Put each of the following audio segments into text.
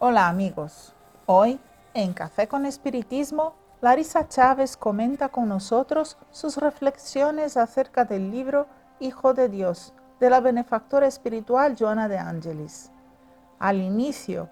Hola amigos, hoy en Café con Espiritismo, Larisa Chávez comenta con nosotros sus reflexiones acerca del libro Hijo de Dios de la benefactora espiritual Joana de Angelis. Al inicio,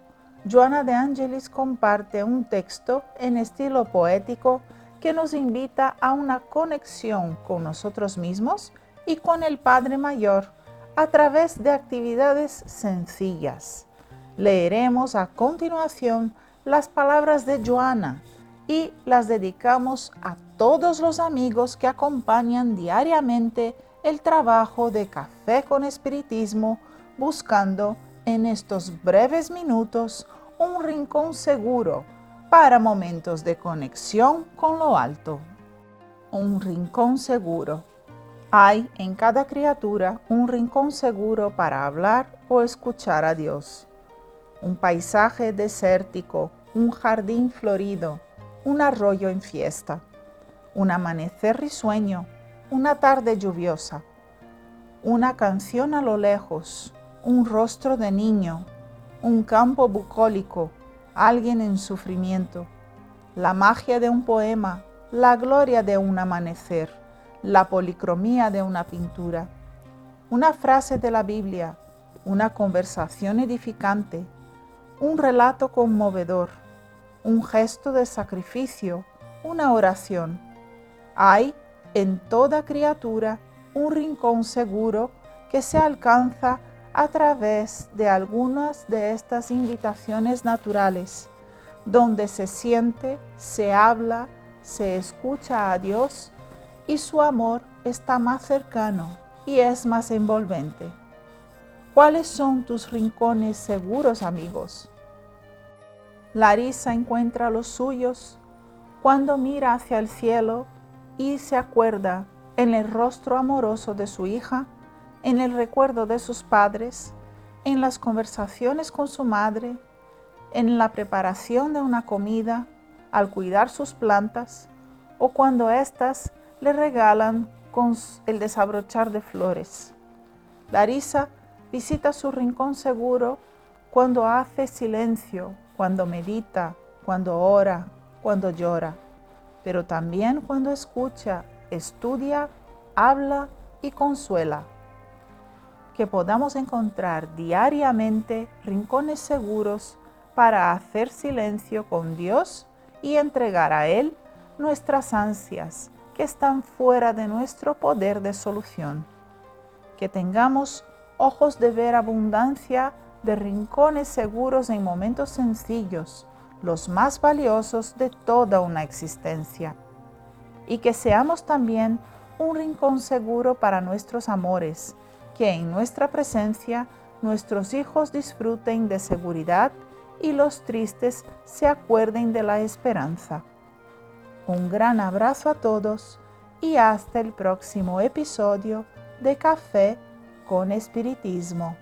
Joana de Angelis comparte un texto en estilo poético que nos invita a una conexión con nosotros mismos y con el Padre Mayor a través de actividades sencillas Leeremos a continuación las palabras de Joana y las dedicamos a todos los amigos que acompañan diariamente el trabajo de Café con Espiritismo, buscando en estos breves minutos un rincón seguro para momentos de conexión con lo alto. Un rincón seguro. Hay en cada criatura un rincón seguro para hablar o escuchar a Dios un paisaje desértico, un jardín florido, un arroyo en fiesta, un amanecer risueño, una tarde lluviosa, una canción a lo lejos, un rostro de niño, un campo bucólico, alguien en sufrimiento, la magia de un poema, la gloria de un amanecer, la policromía de una pintura, una frase de la Biblia, una conversación edificante, un relato conmovedor, un gesto de sacrificio, una oración. Hay en toda criatura un rincón seguro que se alcanza a través de algunas de estas invitaciones naturales, donde se siente, se habla, se escucha a Dios y su amor está más cercano y es más envolvente. ¿Cuáles son tus rincones seguros, amigos? Larisa encuentra los suyos cuando mira hacia el cielo y se acuerda en el rostro amoroso de su hija, en el recuerdo de sus padres, en las conversaciones con su madre, en la preparación de una comida, al cuidar sus plantas o cuando éstas le regalan con el desabrochar de flores. Larisa visita su rincón seguro cuando hace silencio, cuando medita, cuando ora, cuando llora, pero también cuando escucha, estudia, habla y consuela. Que podamos encontrar diariamente rincones seguros para hacer silencio con Dios y entregar a Él nuestras ansias que están fuera de nuestro poder de solución. Que tengamos ojos de ver abundancia de rincones seguros en momentos sencillos, los más valiosos de toda una existencia. Y que seamos también un rincón seguro para nuestros amores, que en nuestra presencia nuestros hijos disfruten de seguridad y los tristes se acuerden de la esperanza. Un gran abrazo a todos y hasta el próximo episodio de Café con Espiritismo.